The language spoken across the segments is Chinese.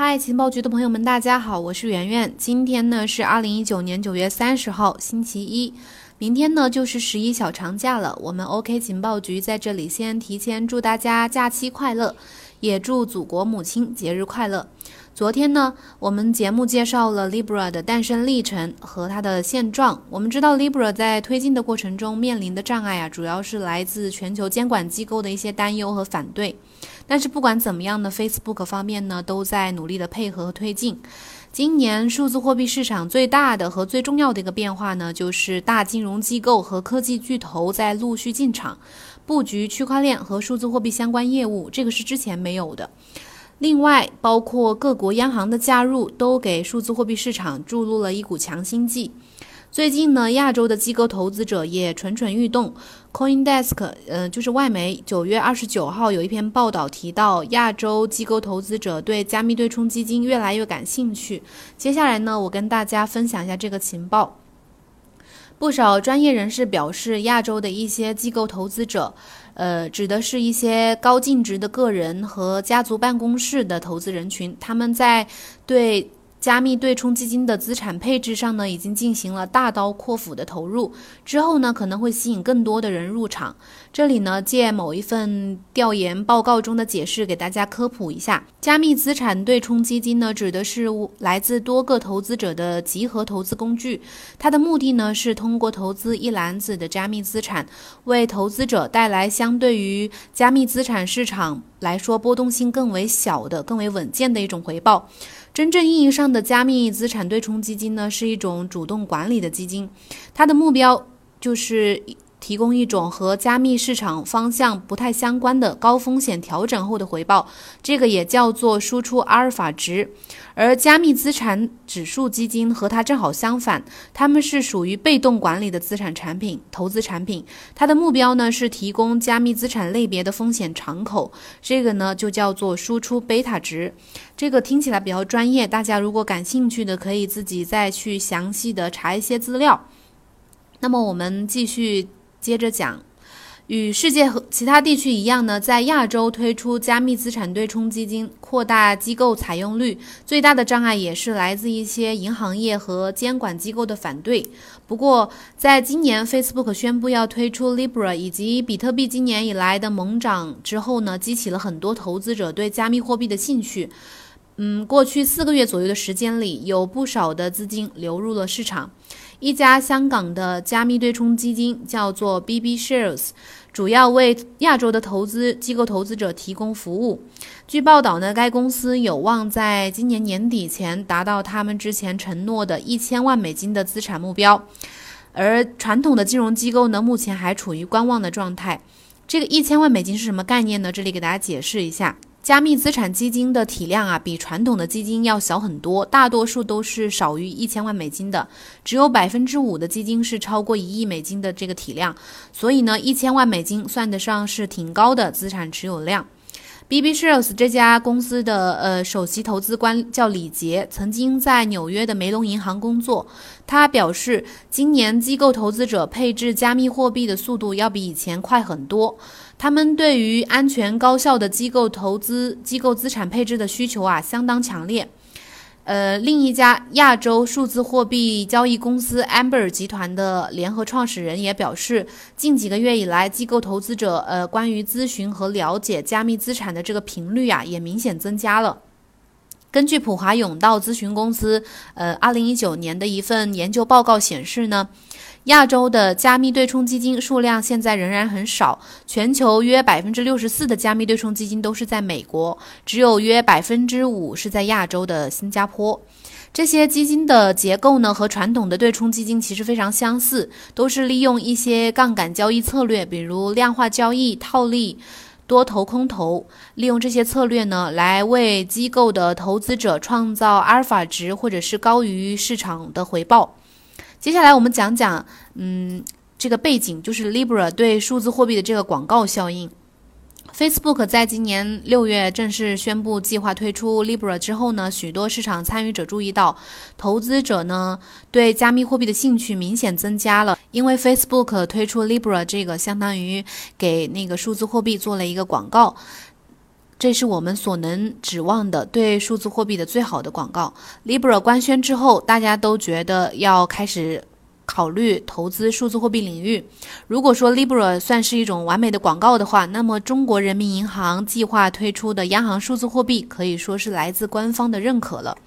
嗨，情报局的朋友们，大家好，我是圆圆。今天呢是二零一九年九月三十号，星期一。明天呢就是十一小长假了。我们 OK 情报局在这里先提前祝大家假期快乐，也祝祖国母亲节日快乐。昨天呢，我们节目介绍了 Libra 的诞生历程和它的现状。我们知道 Libra 在推进的过程中面临的障碍啊，主要是来自全球监管机构的一些担忧和反对。但是不管怎么样呢，Facebook 方面呢都在努力的配合和推进。今年数字货币市场最大的和最重要的一个变化呢，就是大金融机构和科技巨头在陆续进场布局区块链和数字货币相关业务，这个是之前没有的。另外，包括各国央行的加入，都给数字货币市场注入了一股强心剂。最近呢，亚洲的机构投资者也蠢蠢欲动。CoinDesk，呃，就是外媒，九月二十九号有一篇报道提到，亚洲机构投资者对加密对冲基金越来越感兴趣。接下来呢，我跟大家分享一下这个情报。不少专业人士表示，亚洲的一些机构投资者。呃，指的是一些高净值的个人和家族办公室的投资人群，他们在对。加密对冲基金的资产配置上呢，已经进行了大刀阔斧的投入，之后呢，可能会吸引更多的人入场。这里呢，借某一份调研报告中的解释给大家科普一下：加密资产对冲基金呢，指的是来自多个投资者的集合投资工具，它的目的呢，是通过投资一篮子的加密资产，为投资者带来相对于加密资产市场来说波动性更为小的、更为稳健的一种回报。真正意义上的加密资产对冲基金呢，是一种主动管理的基金，它的目标就是。提供一种和加密市场方向不太相关的高风险调整后的回报，这个也叫做输出阿尔法值。而加密资产指数基金和它正好相反，它们是属于被动管理的资产产品、投资产品。它的目标呢是提供加密资产类别的风险敞口，这个呢就叫做输出贝塔值。这个听起来比较专业，大家如果感兴趣的，可以自己再去详细的查一些资料。那么我们继续。接着讲，与世界和其他地区一样呢，在亚洲推出加密资产对冲基金，扩大机构采用率，最大的障碍也是来自一些银行业和监管机构的反对。不过，在今年 Facebook 宣布要推出 Libra 以及比特币今年以来的猛涨之后呢，激起了很多投资者对加密货币的兴趣。嗯，过去四个月左右的时间里，有不少的资金流入了市场。一家香港的加密对冲基金叫做 BB Shares，主要为亚洲的投资机构投资者提供服务。据报道呢，该公司有望在今年年底前达到他们之前承诺的一千万美金的资产目标。而传统的金融机构呢，目前还处于观望的状态。这个一千万美金是什么概念呢？这里给大家解释一下。加密资产基金的体量啊，比传统的基金要小很多，大多数都是少于一千万美金的，只有百分之五的基金是超过一亿美金的这个体量，所以呢，一千万美金算得上是挺高的资产持有量。BB Shares 这家公司的呃首席投资官叫李杰，曾经在纽约的梅隆银行工作。他表示，今年机构投资者配置加密货币的速度要比以前快很多。他们对于安全高效的机构投资、机构资产配置的需求啊，相当强烈。呃，另一家亚洲数字货币交易公司 Amber 集团的联合创始人也表示，近几个月以来，机构投资者呃关于咨询和了解加密资产的这个频率啊，也明显增加了。根据普华永道咨询公司呃二零一九年的一份研究报告显示呢。亚洲的加密对冲基金数量现在仍然很少，全球约百分之六十四的加密对冲基金都是在美国，只有约百分之五是在亚洲的新加坡。这些基金的结构呢，和传统的对冲基金其实非常相似，都是利用一些杠杆交易策略，比如量化交易、套利、多头空头，利用这些策略呢，来为机构的投资者创造阿尔法值或者是高于市场的回报。接下来我们讲讲，嗯，这个背景就是 Libra 对数字货币的这个广告效应。Facebook 在今年六月正式宣布计划推出 Libra 之后呢，许多市场参与者注意到，投资者呢对加密货币的兴趣明显增加了，因为 Facebook 推出 Libra 这个相当于给那个数字货币做了一个广告。这是我们所能指望的对数字货币的最好的广告。Libra 官宣之后，大家都觉得要开始考虑投资数字货币领域。如果说 Libra 算是一种完美的广告的话，那么中国人民银行计划推出的央行数字货币可以说是来自官方的认可了。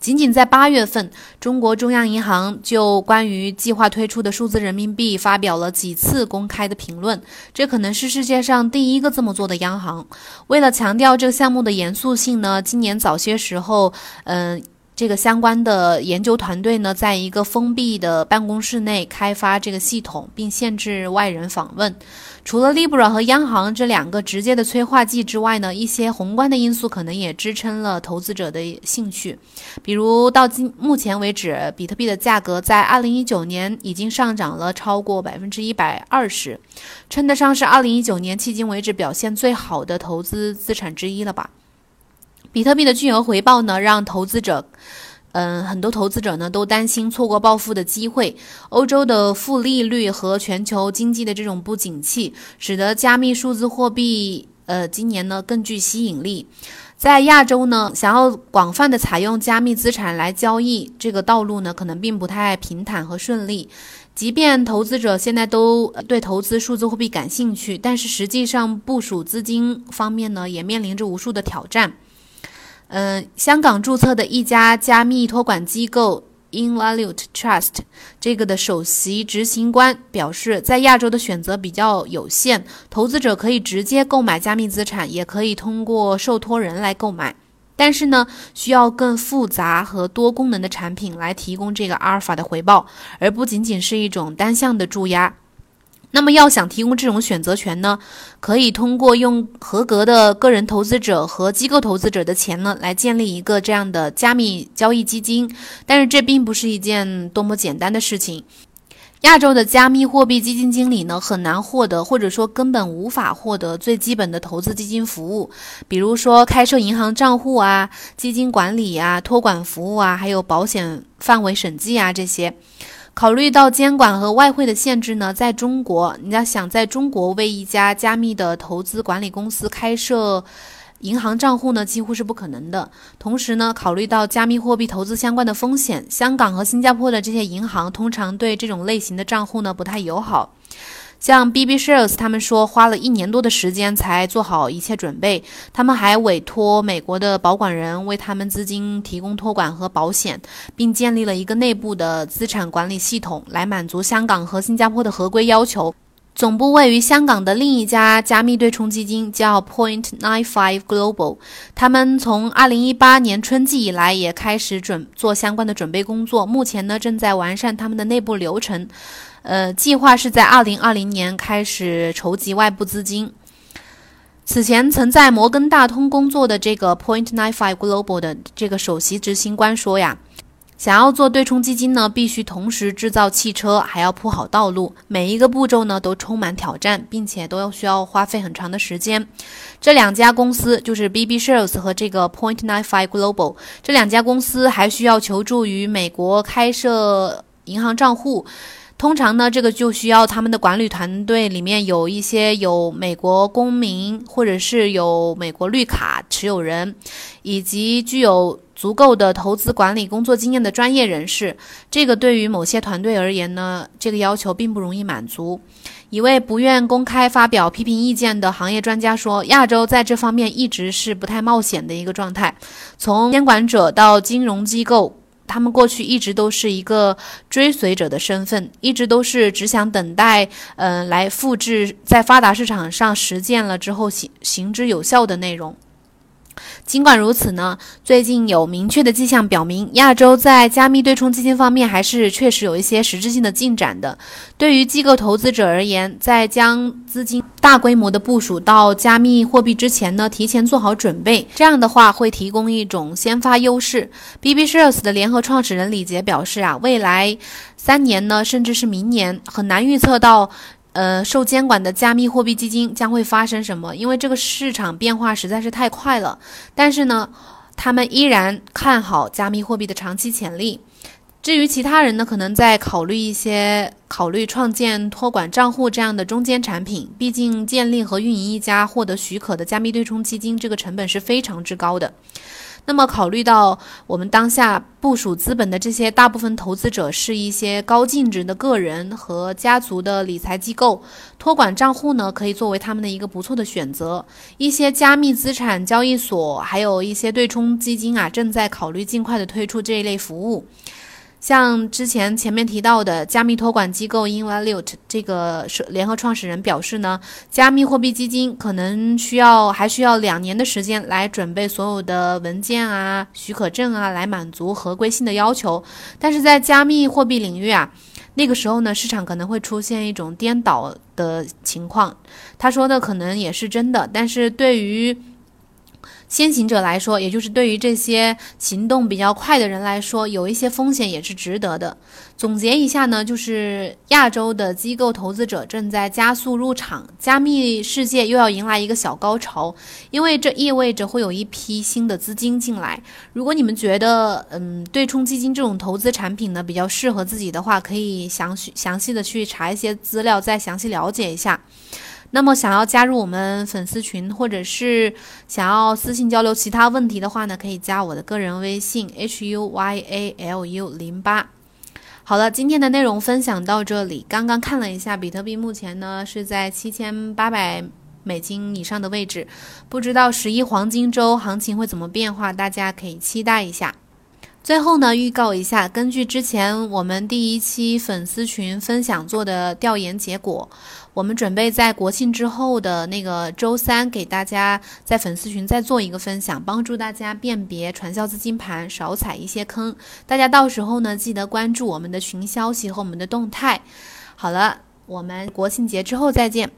仅仅在八月份，中国中央银行就关于计划推出的数字人民币发表了几次公开的评论。这可能是世界上第一个这么做的央行。为了强调这个项目的严肃性呢，今年早些时候，嗯。这个相关的研究团队呢，在一个封闭的办公室内开发这个系统，并限制外人访问。除了 Libra 和央行这两个直接的催化剂之外呢，一些宏观的因素可能也支撑了投资者的兴趣。比如到今目前为止，比特币的价格在2019年已经上涨了超过百分之一百二十，称得上是2019年迄今为止表现最好的投资资产之一了吧。比特币的巨额回报呢，让投资者，嗯，很多投资者呢都担心错过暴富的机会。欧洲的负利率和全球经济的这种不景气，使得加密数字货币，呃，今年呢更具吸引力。在亚洲呢，想要广泛的采用加密资产来交易，这个道路呢可能并不太平坦和顺利。即便投资者现在都对投资数字货币感兴趣，但是实际上部署资金方面呢，也面临着无数的挑战。嗯，香港注册的一家加密托管机构 Invalute Trust，这个的首席执行官表示，在亚洲的选择比较有限，投资者可以直接购买加密资产，也可以通过受托人来购买，但是呢，需要更复杂和多功能的产品来提供这个阿尔法的回报，而不仅仅是一种单向的注压。那么，要想提供这种选择权呢，可以通过用合格的个人投资者和机构投资者的钱呢，来建立一个这样的加密交易基金。但是，这并不是一件多么简单的事情。亚洲的加密货币基金经理呢，很难获得，或者说根本无法获得最基本的投资基金服务，比如说开设银行账户啊、基金管理啊、托管服务啊，还有保险范围审计啊这些。考虑到监管和外汇的限制呢，在中国，你要想在中国为一家加密的投资管理公司开设银行账户呢，几乎是不可能的。同时呢，考虑到加密货币投资相关的风险，香港和新加坡的这些银行通常对这种类型的账户呢不太友好。像 B B Shares，他们说花了一年多的时间才做好一切准备。他们还委托美国的保管人为他们资金提供托管和保险，并建立了一个内部的资产管理系统来满足香港和新加坡的合规要求。总部位于香港的另一家加密对冲基金叫 Point Nine Five Global，他们从二零一八年春季以来也开始准做相关的准备工作，目前呢正在完善他们的内部流程。呃，计划是在二零二零年开始筹集外部资金。此前曾在摩根大通工作的这个 Point Nine Five Global 的这个首席执行官说呀，想要做对冲基金呢，必须同时制造汽车，还要铺好道路，每一个步骤呢都充满挑战，并且都要需要花费很长的时间。这两家公司就是 BB Shares 和这个 Point Nine Five Global，这两家公司还需要求助于美国开设银行账户。通常呢，这个就需要他们的管理团队里面有一些有美国公民，或者是有美国绿卡持有人，以及具有足够的投资管理工作经验的专业人士。这个对于某些团队而言呢，这个要求并不容易满足。一位不愿公开发表批评意见的行业专家说：“亚洲在这方面一直是不太冒险的一个状态，从监管者到金融机构。”他们过去一直都是一个追随者的身份，一直都是只想等待，嗯，来复制在发达市场上实践了之后行行之有效的内容。尽管如此呢，最近有明确的迹象表明，亚洲在加密对冲基金方面还是确实有一些实质性的进展的。对于机构投资者而言，在将资金大规模的部署到加密货币之前呢，提前做好准备，这样的话会提供一种先发优势。B B Shares 的联合创始人李杰表示啊，未来三年呢，甚至是明年，很难预测到。呃，受监管的加密货币基金将会发生什么？因为这个市场变化实在是太快了。但是呢，他们依然看好加密货币的长期潜力。至于其他人呢，可能在考虑一些考虑创建托管账户这样的中间产品。毕竟建立和运营一家获得许可的加密对冲基金，这个成本是非常之高的。那么，考虑到我们当下部署资本的这些大部分投资者是一些高净值的个人和家族的理财机构，托管账户呢可以作为他们的一个不错的选择。一些加密资产交易所，还有一些对冲基金啊，正在考虑尽快的推出这一类服务。像之前前面提到的加密托管机构 Invalute 这个是联合创始人表示呢，加密货币基金可能需要还需要两年的时间来准备所有的文件啊、许可证啊，来满足合规性的要求。但是在加密货币领域啊，那个时候呢，市场可能会出现一种颠倒的情况。他说的可能也是真的，但是对于先行者来说，也就是对于这些行动比较快的人来说，有一些风险也是值得的。总结一下呢，就是亚洲的机构投资者正在加速入场，加密世界又要迎来一个小高潮，因为这意味着会有一批新的资金进来。如果你们觉得，嗯，对冲基金这种投资产品呢比较适合自己的话，可以详细详细的去查一些资料，再详细了解一下。那么，想要加入我们粉丝群，或者是想要私信交流其他问题的话呢，可以加我的个人微信 h u y a l u 零八。好了，今天的内容分享到这里。刚刚看了一下，比特币目前呢是在七千八百美金以上的位置，不知道十一黄金周行情会怎么变化，大家可以期待一下。最后呢，预告一下，根据之前我们第一期粉丝群分享做的调研结果，我们准备在国庆之后的那个周三给大家在粉丝群再做一个分享，帮助大家辨别传销资金盘，少踩一些坑。大家到时候呢，记得关注我们的群消息和我们的动态。好了，我们国庆节之后再见。